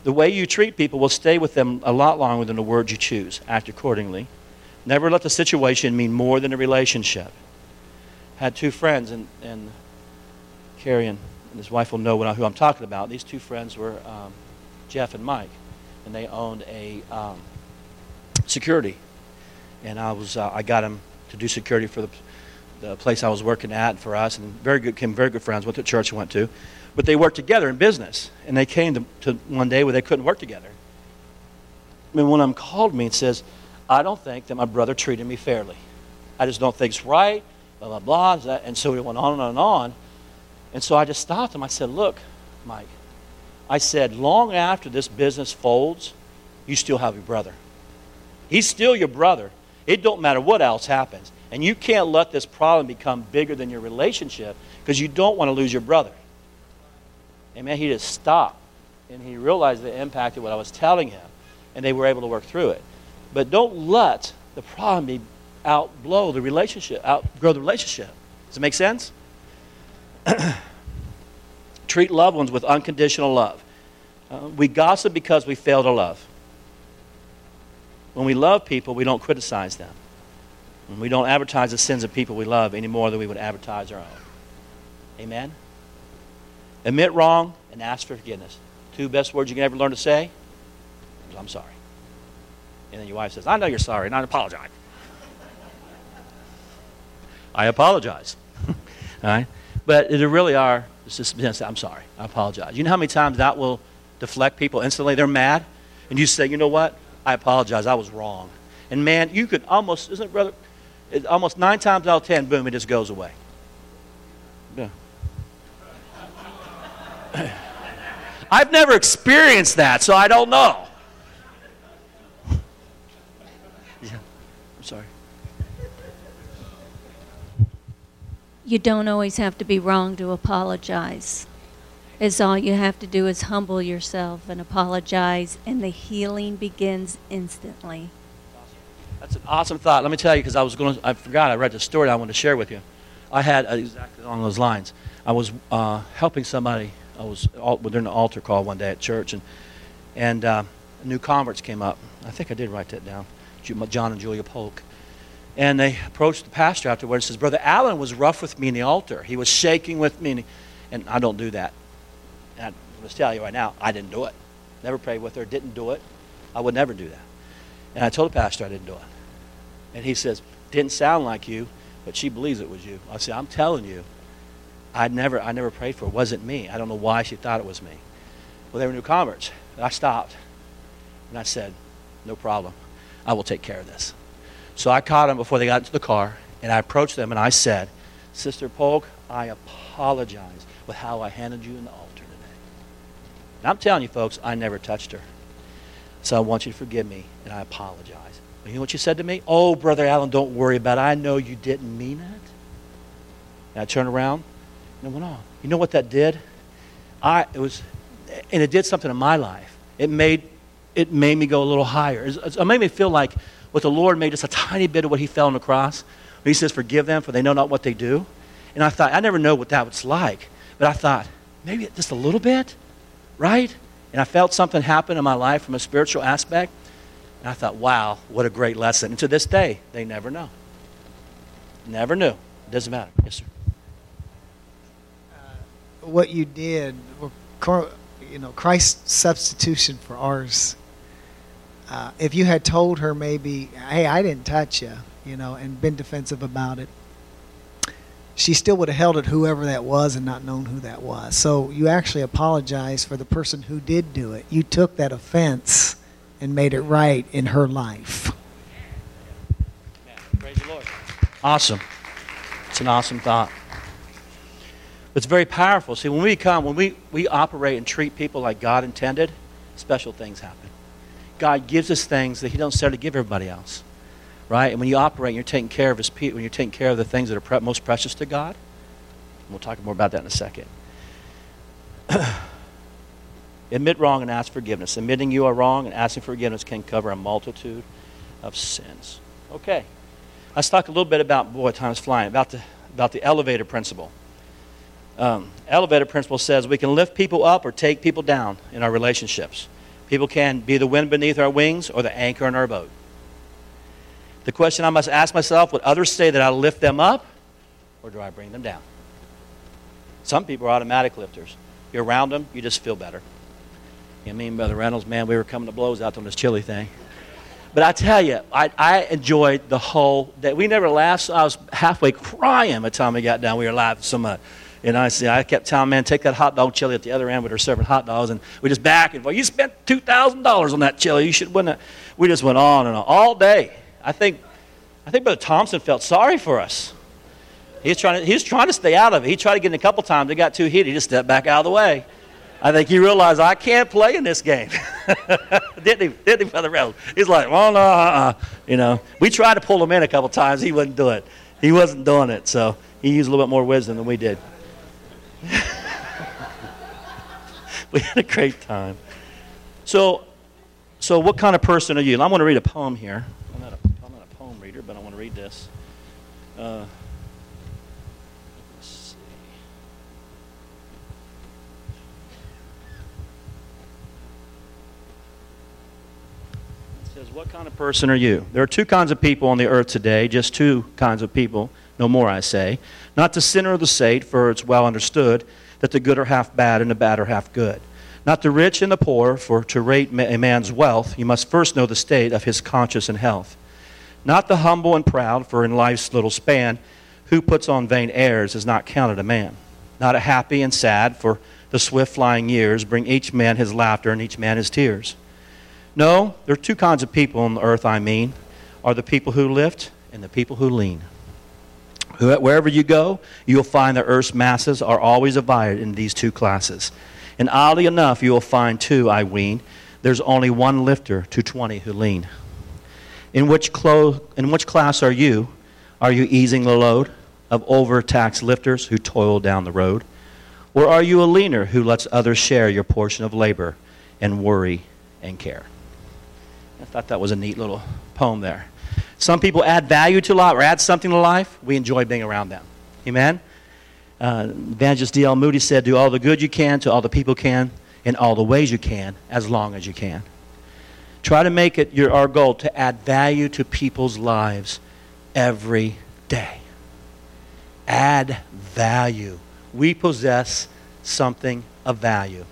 The way you treat people will stay with them a lot longer than the words you choose. Act accordingly. Never let the situation mean more than a relationship. Had two friends, and, and Carrie and his wife will know who I'm talking about. These two friends were um, Jeff and Mike and they owned a um, security. And I was uh, I got him to do security for the, the place I was working at for us, and very good, became very good friends. Went to church went to, but they worked together in business. And they came to, to one day where they couldn't work together. I mean, one of them called me and says, "I don't think that my brother treated me fairly. I just don't think it's right." Blah blah blah. And so we went on and on and on. And so I just stopped him. I said, "Look, Mike." I said, long after this business folds, you still have your brother. He's still your brother. It don't matter what else happens. And you can't let this problem become bigger than your relationship because you don't want to lose your brother. Amen. He just stopped and he realized the impact of what I was telling him, and they were able to work through it. But don't let the problem be outblow the relationship, outgrow the relationship. Does it make sense? Treat loved ones with unconditional love. Uh, we gossip because we fail to love. When we love people, we don't criticize them. And we don't advertise the sins of people we love any more than we would advertise our own. Amen? Admit wrong and ask for forgiveness. Two best words you can ever learn to say I'm sorry. And then your wife says, I know you're sorry, and I apologize. I apologize. All right? But it really are, just, I'm sorry, I apologize. You know how many times that will deflect people instantly? They're mad, and you say, you know what? I apologize, I was wrong. And man, you could almost, isn't it, brother? It, almost nine times out of ten, boom, it just goes away. Yeah. I've never experienced that, so I don't know. Yeah, I'm sorry. You don't always have to be wrong to apologize. Is all you have to do is humble yourself and apologize, and the healing begins instantly. That's an awesome thought. Let me tell you, because I was going to, I forgot, I read the story I wanted to share with you. I had uh, exactly along those lines. I was uh, helping somebody I was during the altar call one day at church, and and uh, new converts came up. I think I did write that down. John and Julia Polk. And they approached the pastor afterwards and says, Brother Allen was rough with me in the altar. He was shaking with me. And, he, and I don't do that. And I must tell you right now, I didn't do it. Never prayed with her, didn't do it. I would never do that. And I told the pastor I didn't do it. And he says, Didn't sound like you, but she believes it was you. I said, I'm telling you, I never, I never prayed for it. It wasn't me. I don't know why she thought it was me. Well, they were new converts. I stopped. And I said, no problem. I will take care of this. So I caught them before they got into the car, and I approached them and I said, Sister Polk, I apologize with how I handled you in the altar today. And I'm telling you, folks, I never touched her. So I want you to forgive me, and I apologize. And you know what you said to me? Oh, Brother Allen, don't worry about it. I know you didn't mean it. And I turned around and went on. You know what that did? I it was, and it did something in my life. It made it made me go a little higher. It made me feel like what the Lord made just a tiny bit of what He fell on the cross. He says, "Forgive them, for they know not what they do." And I thought, I never know what that was like, but I thought maybe just a little bit, right? And I felt something happen in my life from a spiritual aspect. And I thought, wow, what a great lesson. And to this day, they never know. Never knew. It doesn't matter. Yes, sir uh, what you did, you know, Christ's substitution for ours. Uh, if you had told her maybe, hey, I didn't touch you, you know, and been defensive about it, she still would have held it whoever that was and not known who that was. So you actually apologize for the person who did do it. You took that offense and made it right in her life. Praise the Lord. Awesome. It's an awesome thought. It's very powerful. See, when we come, when we, we operate and treat people like God intended, special things happen. God gives us things that He doesn't necessarily give everybody else. Right? And when you operate, you're taking care of His people, when you're taking care of the things that are pre- most precious to God. We'll talk more about that in a second. Admit wrong and ask forgiveness. Admitting you are wrong and asking forgiveness can cover a multitude of sins. Okay. Let's talk a little bit about, boy, time's flying, about the, about the elevator principle um, elevator principle says we can lift people up or take people down in our relationships. People can be the wind beneath our wings or the anchor in our boat. The question I must ask myself would others say that I lift them up or do I bring them down? Some people are automatic lifters. You're around them, you just feel better. You know, me and Brother Reynolds, man, we were coming to blows out on this chili thing. But I tell you, I, I enjoyed the whole day. We never laughed. I was halfway crying by the time we got down. We were laughing so much. And I see, I kept telling man, take that hot dog chili at the other end where they're serving hot dogs, and we just back and forth. You spent two thousand dollars on that chili. You should win it. We just went on and on all day. I think, I think Brother Thompson felt sorry for us. He was trying to, he was trying to stay out of it. He tried to get in a couple times. It got too heated. He just stepped back out of the way. I think he realized I can't play in this game. didn't he? Didn't he, Brother Reynolds? He's like, well, no, uh-uh. You know, we tried to pull him in a couple times. He wouldn't do it. He wasn't doing it. So he used a little bit more wisdom than we did. we had a great time. So, so what kind of person are you? I'm going to read a poem here. I'm not a, I'm not a poem reader, but I want to read this. Uh, says, What kind of person are you? There are two kinds of people on the earth today, just two kinds of people, no more, I say. Not the sinner or the saint, for it's well understood that the good are half bad and the bad are half good. Not the rich and the poor, for to rate a man's wealth, you must first know the state of his conscience and health. Not the humble and proud, for in life's little span, who puts on vain airs is not counted a man. Not a happy and sad, for the swift flying years bring each man his laughter and each man his tears. No, there are two kinds of people on the earth, I mean, are the people who lift and the people who lean. Wherever you go, you'll find the earth's masses are always divided in these two classes. And oddly enough, you will find too, I ween, there's only one lifter to 20 who lean. In which, clo- in which class are you? Are you easing the load of overtaxed lifters who toil down the road? Or are you a leaner who lets others share your portion of labor and worry and care? I thought that was a neat little poem there. Some people add value to life or add something to life. We enjoy being around them. Amen? Uh, Evangelist D.L. Moody said, Do all the good you can to all the people can in all the ways you can as long as you can. Try to make it your, our goal to add value to people's lives every day. Add value. We possess something of value.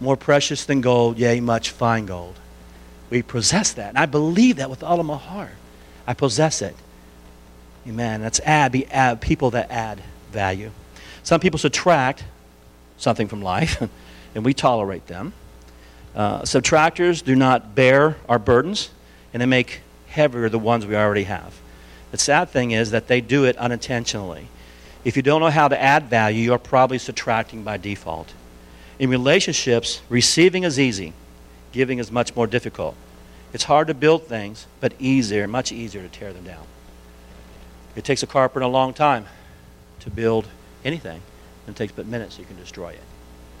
More precious than gold, yea, much fine gold. We possess that. And I believe that with all of my heart. I possess it. Amen. That's add, be add, people that add value. Some people subtract something from life, and we tolerate them. Uh, subtractors do not bear our burdens, and they make heavier the ones we already have. The sad thing is that they do it unintentionally. If you don't know how to add value, you're probably subtracting by default. In relationships, receiving is easy giving is much more difficult. It's hard to build things, but easier, much easier to tear them down. It takes a carpenter a long time to build anything, and it takes but minutes you can destroy it.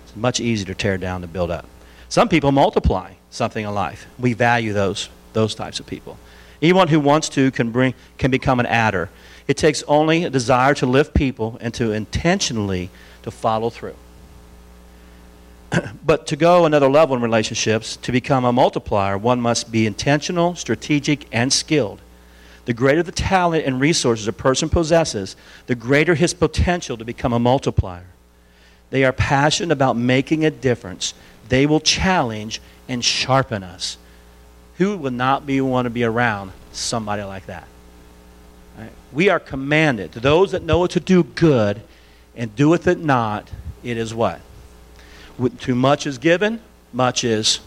It's much easier to tear down than build up. Some people multiply something in life. We value those, those types of people. Anyone who wants to can, bring, can become an adder. It takes only a desire to lift people and to intentionally to follow through. but to go another level in relationships, to become a multiplier, one must be intentional, strategic, and skilled. The greater the talent and resources a person possesses, the greater his potential to become a multiplier. They are passionate about making a difference. They will challenge and sharpen us. Who would not be want to be around somebody like that? Right? We are commanded to those that know what to do good and doeth it not, it is what? Too much is given, much is.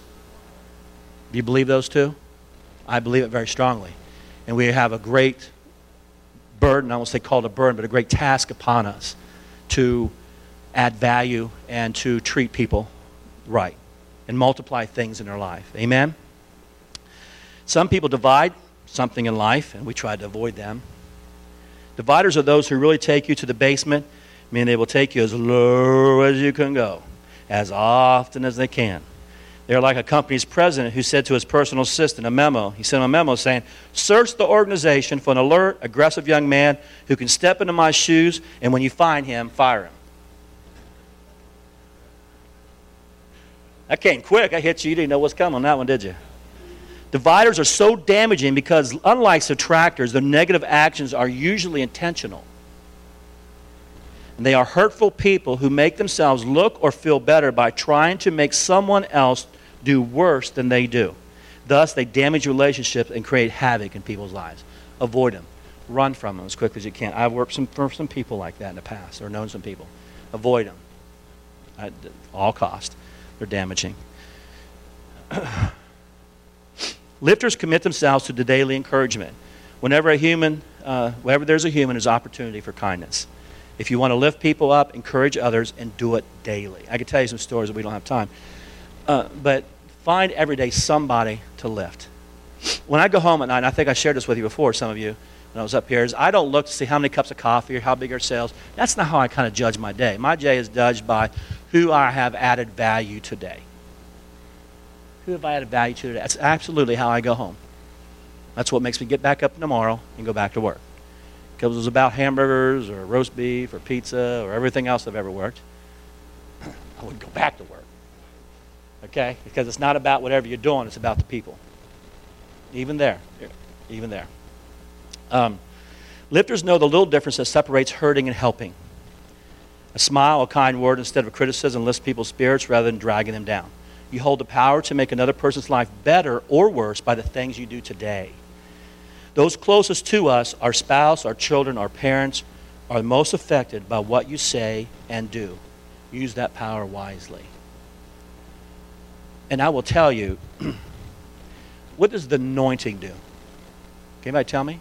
Do you believe those two? I believe it very strongly. And we have a great burden, I won't say called a burden, but a great task upon us to add value and to treat people right and multiply things in their life. Amen? Some people divide something in life, and we try to avoid them. Dividers are those who really take you to the basement, meaning they will take you as low as you can go as often as they can. They're like a company's president who said to his personal assistant a memo. He sent him a memo saying, Search the organization for an alert, aggressive young man who can step into my shoes, and when you find him, fire him. That came quick. I hit you. You didn't know what's coming on that one, did you? Dividers are so damaging because, unlike subtractors, their negative actions are usually intentional. And they are hurtful people who make themselves look or feel better by trying to make someone else do worse than they do. Thus, they damage relationships and create havoc in people's lives. Avoid them. Run from them as quickly as you can. I've worked some, for some people like that in the past, or known some people. Avoid them at all cost. They're damaging. Lifters commit themselves to the daily encouragement. Whenever a human, uh, whenever there's a human, there's opportunity for kindness. If you want to lift people up, encourage others, and do it daily. I could tell you some stories, but we don't have time. Uh, but find every day somebody to lift. When I go home at night, I think I shared this with you before, some of you, when I was up here, is I don't look to see how many cups of coffee or how big our sales. That's not how I kind of judge my day. My day is judged by who I have added value today. Who have I added value to today? That's absolutely how I go home. That's what makes me get back up tomorrow and go back to work. Because it was about hamburgers or roast beef or pizza or everything else I've ever worked, I wouldn't go back to work. Okay? Because it's not about whatever you're doing, it's about the people. Even there. Even there. Um, lifters know the little difference that separates hurting and helping. A smile, a kind word instead of criticism lifts people's spirits rather than dragging them down. You hold the power to make another person's life better or worse by the things you do today. Those closest to us, our spouse, our children, our parents, are most affected by what you say and do. Use that power wisely. And I will tell you, what does the anointing do? Can anybody tell me?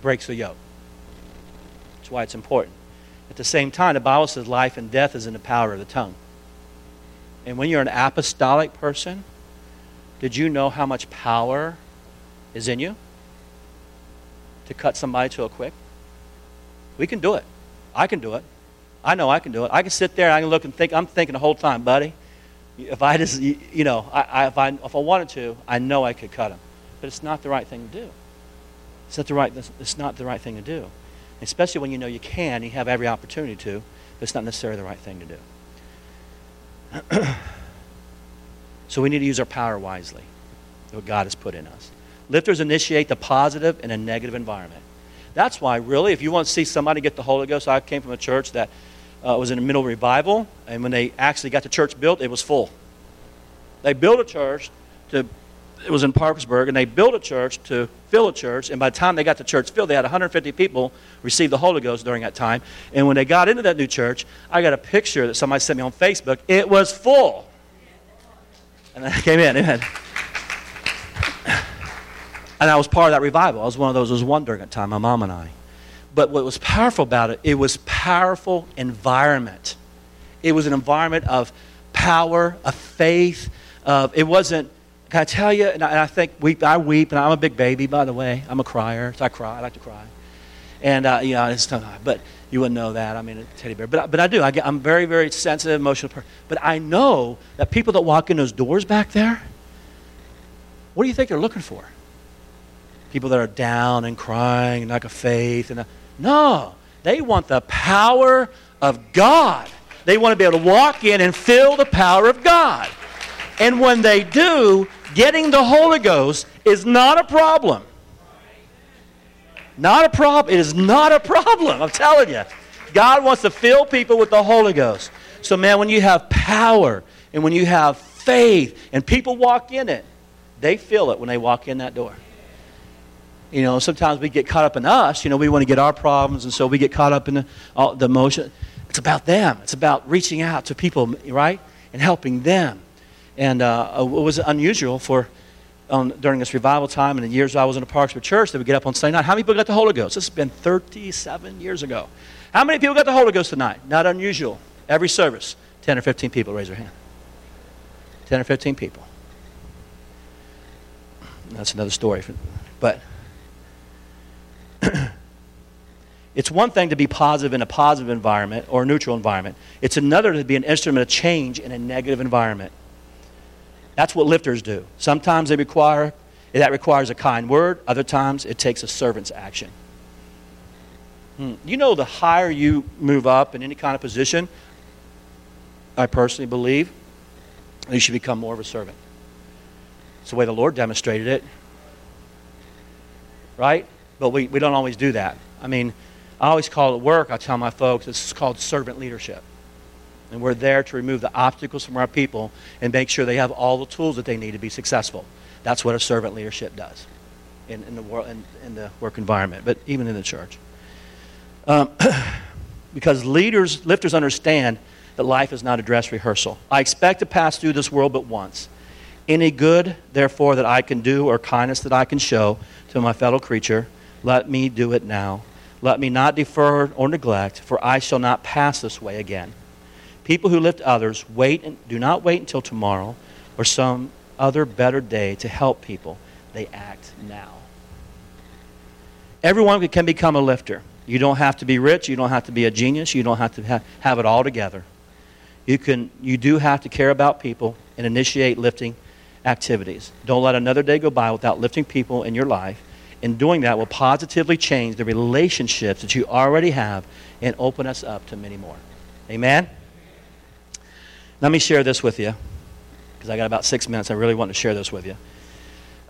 Breaks the yoke. That's why it's important. At the same time, the Bible says life and death is in the power of the tongue. And when you're an apostolic person, did you know how much power is in you to cut somebody to a quick? We can do it. I can do it. I know I can do it. I can sit there and I can look and think. I'm thinking the whole time, buddy. If I just, you know, I, I, if, I, if I wanted to, I know I could cut him. But it's not the right thing to do. It's not the right, it's not the right thing to do. Especially when you know you can, you have every opportunity to, but it's not necessarily the right thing to do. so we need to use our power wisely, what God has put in us. Lifters initiate the positive in a negative environment. That's why, really, if you want to see somebody get the Holy Ghost, I came from a church that uh, was in the middle of revival, and when they actually got the church built, it was full. They built a church to, it was in Parkersburg, and they built a church to fill a church, and by the time they got the church filled, they had 150 people receive the Holy Ghost during that time. And when they got into that new church, I got a picture that somebody sent me on Facebook. It was full. And I came in, amen. And I was part of that revival. I was one of those was one during that time, my mom and I. But what was powerful about it, it was powerful environment. It was an environment of power, of faith. Of, it wasn't, can I tell you, and I, and I think weep, I weep, and I'm a big baby, by the way. I'm a crier, so I cry. I like to cry. And, uh, you know, it's but you wouldn't know that. I mean, a teddy bear. But, but I do. I get, I'm very, very sensitive, emotional person. But I know that people that walk in those doors back there, what do you think they're looking for? People that are down and crying and lack of faith. And, uh, no, they want the power of God. They want to be able to walk in and feel the power of God. And when they do, getting the Holy Ghost is not a problem. Not a problem. It is not a problem. I'm telling you. God wants to fill people with the Holy Ghost. So, man, when you have power and when you have faith and people walk in it, they feel it when they walk in that door. You know, sometimes we get caught up in us. You know, we want to get our problems, and so we get caught up in the, all, the emotion. It's about them. It's about reaching out to people, right, and helping them. And uh, it was unusual for um, during this revival time and the years I was in the Parkersburg church, they would get up on Sunday night. How many people got the Holy Ghost? This has been 37 years ago. How many people got the Holy Ghost tonight? Not unusual. Every service, 10 or 15 people raise their hand. 10 or 15 people. That's another story. But it's one thing to be positive in a positive environment or a neutral environment, it's another to be an instrument of change in a negative environment. That's what lifters do. Sometimes they require that requires a kind word, other times it takes a servant's action. Hmm. You know, the higher you move up in any kind of position, I personally believe you should become more of a servant. It's the way the Lord demonstrated it. Right? But we, we don't always do that. I mean, I always call it work. I tell my folks is called servant leadership. And we're there to remove the obstacles from our people and make sure they have all the tools that they need to be successful. That's what a servant leadership does in, in, the, world, in, in the work environment, but even in the church. Um, because leaders, lifters understand that life is not a dress rehearsal. I expect to pass through this world but once. Any good, therefore, that I can do or kindness that I can show to my fellow creature, let me do it now. Let me not defer or neglect, for I shall not pass this way again. People who lift others wait and do not wait until tomorrow or some other better day to help people. They act now. Everyone can become a lifter. You don't have to be rich. You don't have to be a genius. You don't have to ha- have it all together. You, can, you do have to care about people and initiate lifting activities. Don't let another day go by without lifting people in your life. And doing that will positively change the relationships that you already have and open us up to many more. Amen? Let me share this with you because I got about six minutes. I really want to share this with you.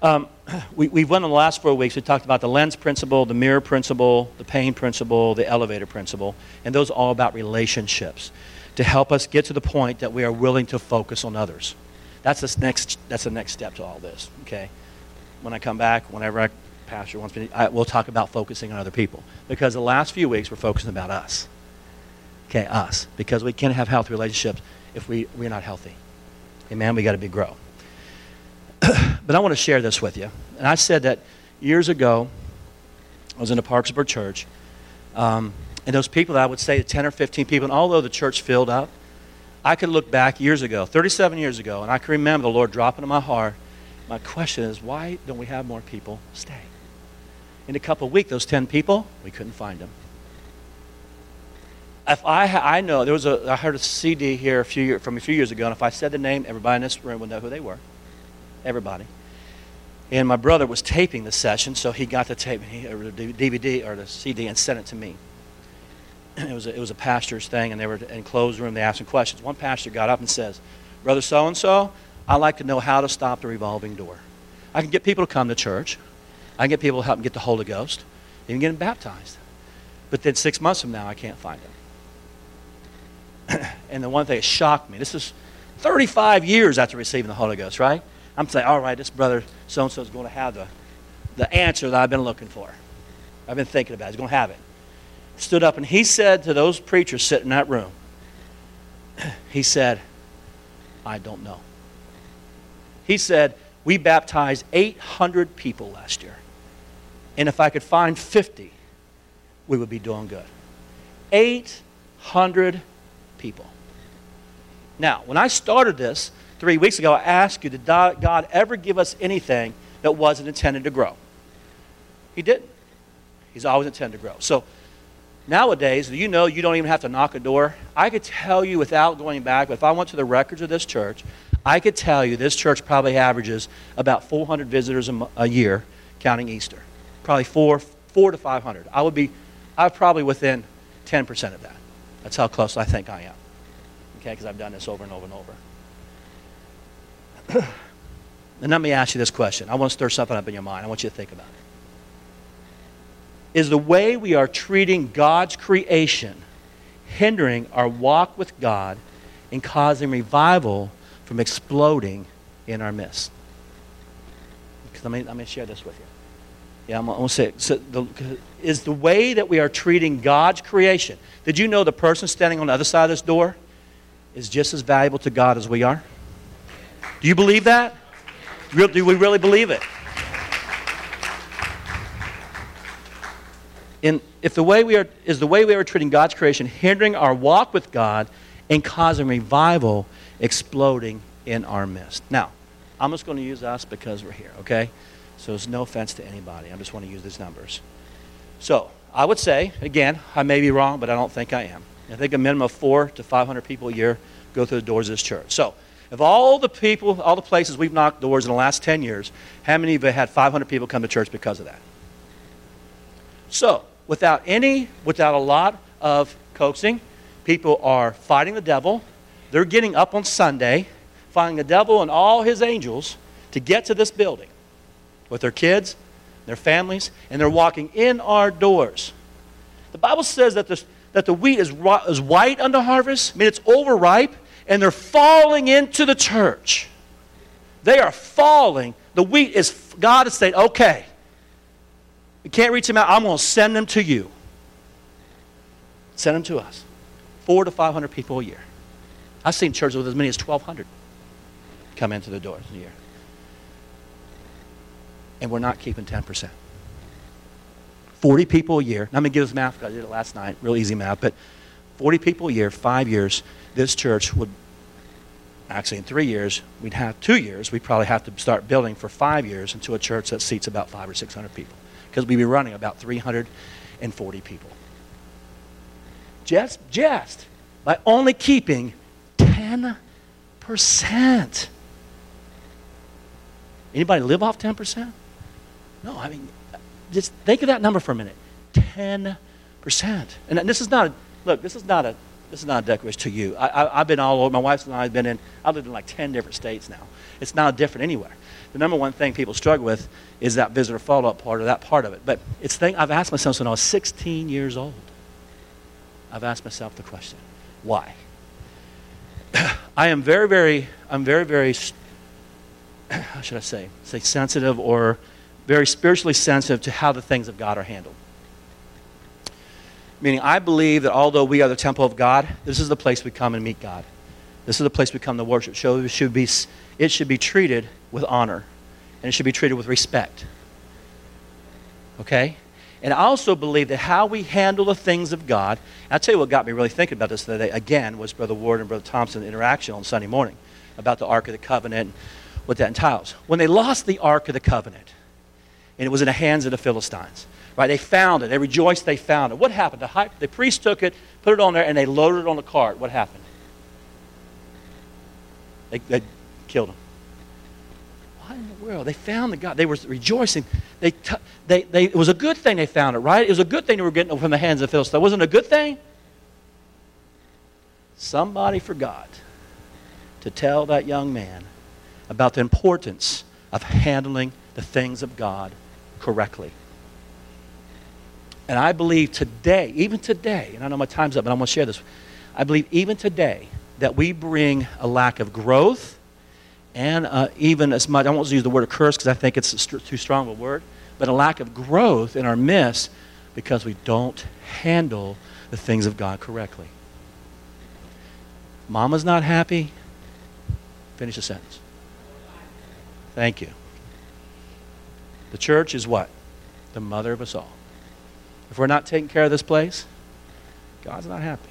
Um, we, we've went in the last four weeks, we talked about the lens principle, the mirror principle, the pain principle, the elevator principle, and those are all about relationships to help us get to the point that we are willing to focus on others. That's the next, that's the next step to all this, okay? When I come back, whenever I, Pastor wants me, I, we'll talk about focusing on other people. Because the last few weeks, we're focusing about us. Okay, us. Because we can't have healthy relationships if we, we're not healthy. Amen? We got to be grow. but I want to share this with you. And I said that years ago, I was in a Parkersburg church, um, and those people that I would say 10 or 15 people, and although the church filled up, I could look back years ago, 37 years ago, and I can remember the Lord dropping in my heart. My question is, why don't we have more people stay? In a couple of weeks, those 10 people, we couldn't find them. If I, I know, there was a, I heard a CD here a few from a few years ago, and if I said the name, everybody in this room would know who they were. Everybody. And my brother was taping the session, so he got the tape, or the DVD or the CD, and sent it to me. It was a, it was a pastor's thing, and they were in closed room. They asked some questions. One pastor got up and says, "Brother so and so, I'd like to know how to stop the revolving door. I can get people to come to church. I can get people to help them get the Holy Ghost, even get them baptized. But then six months from now, I can't find them. and the one thing that shocked me. This is 35 years after receiving the Holy Ghost, right? I'm saying, all right, this brother so and so is going to have the, the answer that I've been looking for. I've been thinking about. It. He's going to have it. Stood up and he said to those preachers sitting in that room, he said, I don't know. He said, We baptized 800 people last year. And if I could find 50, we would be doing good. 800 people. Now, when I started this, three weeks ago, I asked you, did God ever give us anything that wasn't intended to grow? He didn't. He's always intended to grow. So nowadays, you know you don't even have to knock a door. I could tell you without going back, if I went to the records of this church, I could tell you this church probably averages about 400 visitors a, a year, counting Easter. Probably four, four to 500. I would be, I'm probably within 10% of that. That's how close I think I am. Okay, because I've done this over and over and over. and let me ask you this question. I want to stir something up in your mind. I want you to think about it. Is the way we are treating God's creation hindering our walk with God and causing revival from exploding in our midst? Because me, let me share this with you. Yeah, I'm, going to say, so the, is the way that we are treating God's creation. Did you know the person standing on the other side of this door is just as valuable to God as we are? Do you believe that? Do we really believe it? And if the way we are is the way we are treating God's creation hindering our walk with God and causing revival exploding in our midst. Now, I'm just going to use us because we're here, okay? So it's no offense to anybody. I just want to use these numbers. So I would say, again, I may be wrong, but I don't think I am. I think a minimum of four to 500 people a year go through the doors of this church. So of all the people, all the places we've knocked doors in the last 10 years, how many of you had 500 people come to church because of that? So, without any, without a lot of coaxing, people are fighting the devil. They're getting up on Sunday, fighting the devil and all his angels to get to this building with their kids, their families, and they're walking in our doors. The Bible says that the, that the wheat is, is white unto harvest. I mean, it's overripe and they're falling into the church. They are falling. The wheat is, God is saying, okay, we can't reach them out. I'm going to send them to you. Send them to us. Four to 500 people a year. I've seen churches with as many as 1,200 come into the doors a year. And we're not keeping 10%. 40 people a year. I'm going to give this math, because I did it last night, real easy math, but 40 people a year, five years, this church would, actually in three years, we'd have two years, we'd probably have to start building for five years into a church that seats about five or 600 people. Because we'd be running about 340 people. Just, just by only keeping 10%. Anybody live off 10%? No, I mean, just think of that number for a minute. 10%. And this is not, a, look, this is not a, this is not a declaration to you. I, have been all over, my wife and I have been in, I've lived in like 10 different states now. It's not different anywhere. The number one thing people struggle with is that visitor follow-up part or that part of it. But it's thing I've asked myself since I was 16 years old. I've asked myself the question, why? I am very, very, I'm very, very, how should I say, say sensitive or very spiritually sensitive to how the things of God are handled. Meaning, I believe that although we are the temple of God, this is the place we come and meet God. This is the place we come to worship. So it should be, it should be treated with honor, and it should be treated with respect. Okay? And I also believe that how we handle the things of God, I'll tell you what got me really thinking about this today, again, was Brother Ward and Brother Thompson's interaction on Sunday morning about the Ark of the Covenant and what that entails. When they lost the Ark of the Covenant, and it was in the hands of the Philistines, right? They found it. They rejoiced they found it. What happened? The, high, the priest took it, put it on there, and they loaded it on the cart. What happened? They, they killed him. World? They found the God. They were rejoicing. They, t- they, they, it was a good thing they found it, right? It was a good thing they were getting it from the hands of the Philistines. Wasn't it a good thing? Somebody forgot to tell that young man about the importance of handling the things of God correctly. And I believe today, even today, and I know my time's up, but I'm going to share this. I believe even today that we bring a lack of growth and uh, even as much, I won't use the word curse because I think it's st- too strong of a word, but a lack of growth in our midst because we don't handle the things of God correctly. Mama's not happy. Finish the sentence. Thank you. The church is what? The mother of us all. If we're not taking care of this place, God's not happy.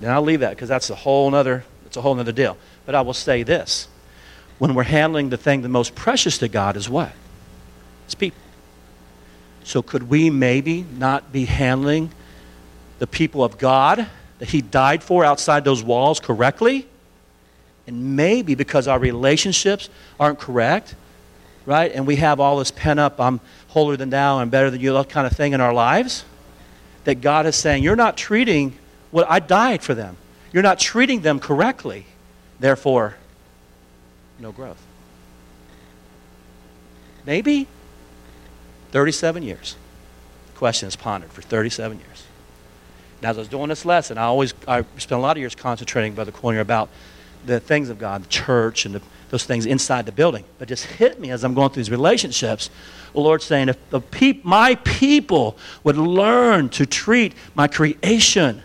Then I'll leave that because that's a whole other it's a whole other deal. But I will say this. When we're handling the thing the most precious to God is what? It's people. So could we maybe not be handling the people of God that He died for outside those walls correctly? And maybe because our relationships aren't correct, right? And we have all this pent up, I'm holier than thou, I'm better than you, that kind of thing in our lives, that God is saying, You're not treating what I died for them. You're not treating them correctly. Therefore, no growth. Maybe 37 years. Question is pondered for 37 years. Now, as I was doing this lesson, I always I spent a lot of years concentrating, Brother Cornier, about the things of God, the church, and the, those things inside the building. But just hit me as I'm going through these relationships. The Lord's saying, if the peop- my people would learn to treat my creation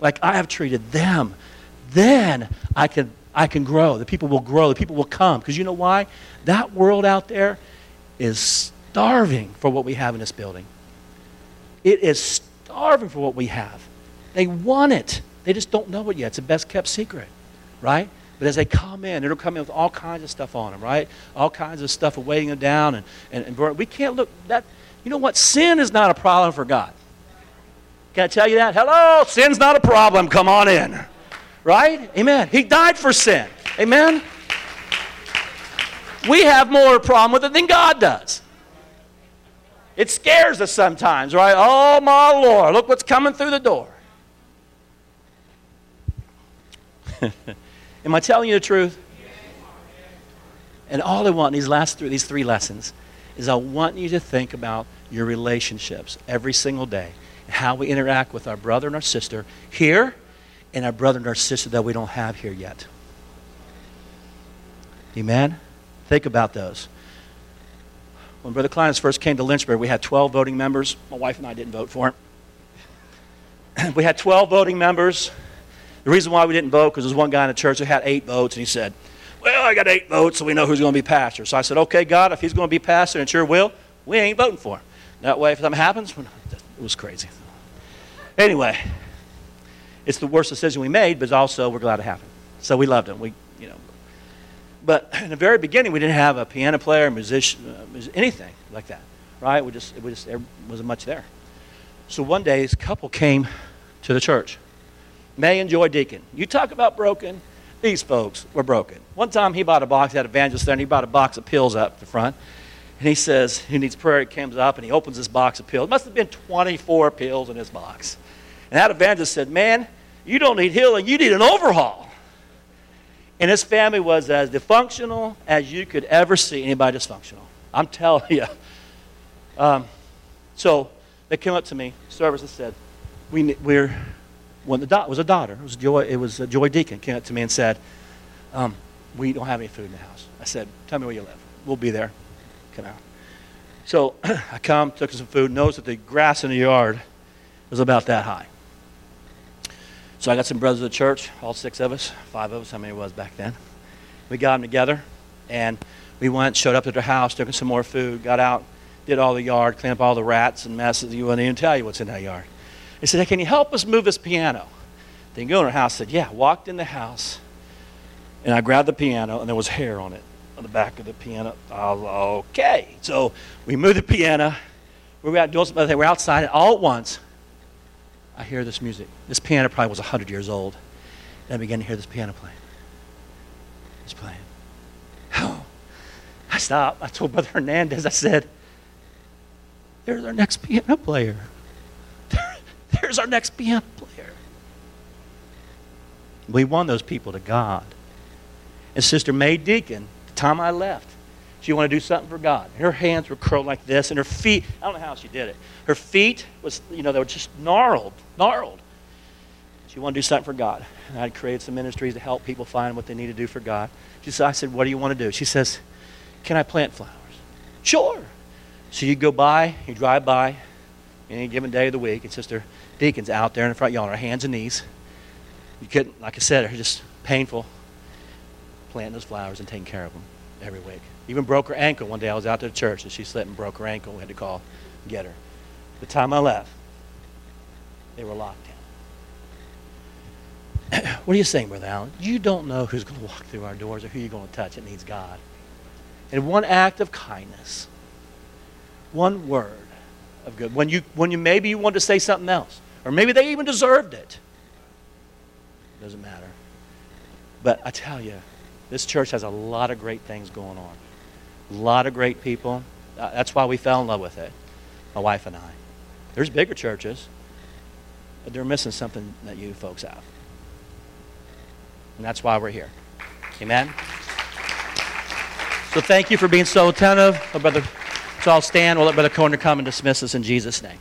like I have treated them, then I can, I can grow. The people will grow. The people will come. Because you know why? That world out there is starving for what we have in this building. It is starving for what we have. They want it. They just don't know it yet. It's a best kept secret, right? But as they come in, they'll come in with all kinds of stuff on them, right? All kinds of stuff weighing them down. And, and, and we can't look that. You know what? Sin is not a problem for God. Can I tell you that? Hello, sin's not a problem. Come on in. Right? Amen. He died for sin. Amen. We have more problem with it than God does. It scares us sometimes, right? Oh, my Lord, look what's coming through the door. Am I telling you the truth? And all I want in these last three, these three lessons is I want you to think about your relationships every single day how we interact with our brother and our sister here and our brother and our sister that we don't have here yet. Amen? Think about those. When Brother Klein first came to Lynchburg, we had 12 voting members. My wife and I didn't vote for him. we had 12 voting members. The reason why we didn't vote because there was one guy in the church that had eight votes, and he said, Well, I got eight votes, so we know who's going to be pastor. So I said, Okay, God, if he's going to be pastor and it's your will, we ain't voting for him. That way, if something happens, it was crazy. Anyway, it's the worst decision we made, but also we're glad it happened. So we loved him. We, you know, but in the very beginning, we didn't have a piano player, musician, uh, anything like that, right? We just, we just, there wasn't much there. So one day, this couple came to the church. May and Joy Deacon. You talk about broken. These folks were broken. One time he bought a box, had evangelist there, and he bought a box of pills up the front. And he says he needs prayer. He comes up and he opens this box of pills. It must have been 24 pills in his box. And that evangelist said, Man, you don't need healing, you need an overhaul. And his family was as dysfunctional as you could ever see anybody dysfunctional. I'm telling you. Um, so they came up to me, service, and said, we, We're, when the dot was a daughter, it was Joy, it was Joy Deacon, came up to me and said, um, We don't have any food in the house. I said, Tell me where you live. We'll be there. Come out. So I come, took some food, noticed that the grass in the yard was about that high. So I got some brothers of the church, all six of us, five of us, how many was back then. We got them together, and we went, showed up at their house, took some more food, got out, did all the yard, cleaned up all the rats and messes. You wouldn't even tell you what's in that yard. They said, hey, can you help us move this piano? They go in our house, said, yeah. Walked in the house, and I grabbed the piano, and there was hair on it, on the back of the piano. Oh, okay. So we moved the piano. We were out doing something. They were outside, and all at once, I hear this music. This piano probably was 100 years old. And I began to hear this piano playing. It's playing. Oh. I stopped. I told Brother Hernandez, I said, There's our next piano player. There, there's our next piano player. We won those people to God. And Sister May Deacon, the time I left, she wanted to do something for God. Her hands were curled like this, and her feet, I don't know how she did it. Her feet was, you know, they were just gnarled, gnarled. She wanted to do something for God. And I'd created some ministries to help people find what they need to do for God. She said, I said, what do you want to do? She says, can I plant flowers? Sure. So you go by, you drive by, any given day of the week, and Sister Deacon's out there in the front yard on her hands and knees. You couldn't, like I said, they're just painful, planting those flowers and taking care of them every week. Even broke her ankle one day. I was out to the church and she slipped and broke her ankle. We had to call get her. The time I left, they were locked in. what are you saying, Brother Allen? You don't know who's going to walk through our doors or who you're going to touch. It needs God. And one act of kindness, one word of good. When you, when you maybe you want to say something else, or maybe they even deserved. It doesn't matter. But I tell you, this church has a lot of great things going on. A lot of great people. Uh, that's why we fell in love with it, my wife and I. There's bigger churches, but they're missing something that you folks have. And that's why we're here. Amen? So thank you for being so attentive. Brother, so I'll stand. We'll let Brother Corner come and dismiss us in Jesus' name.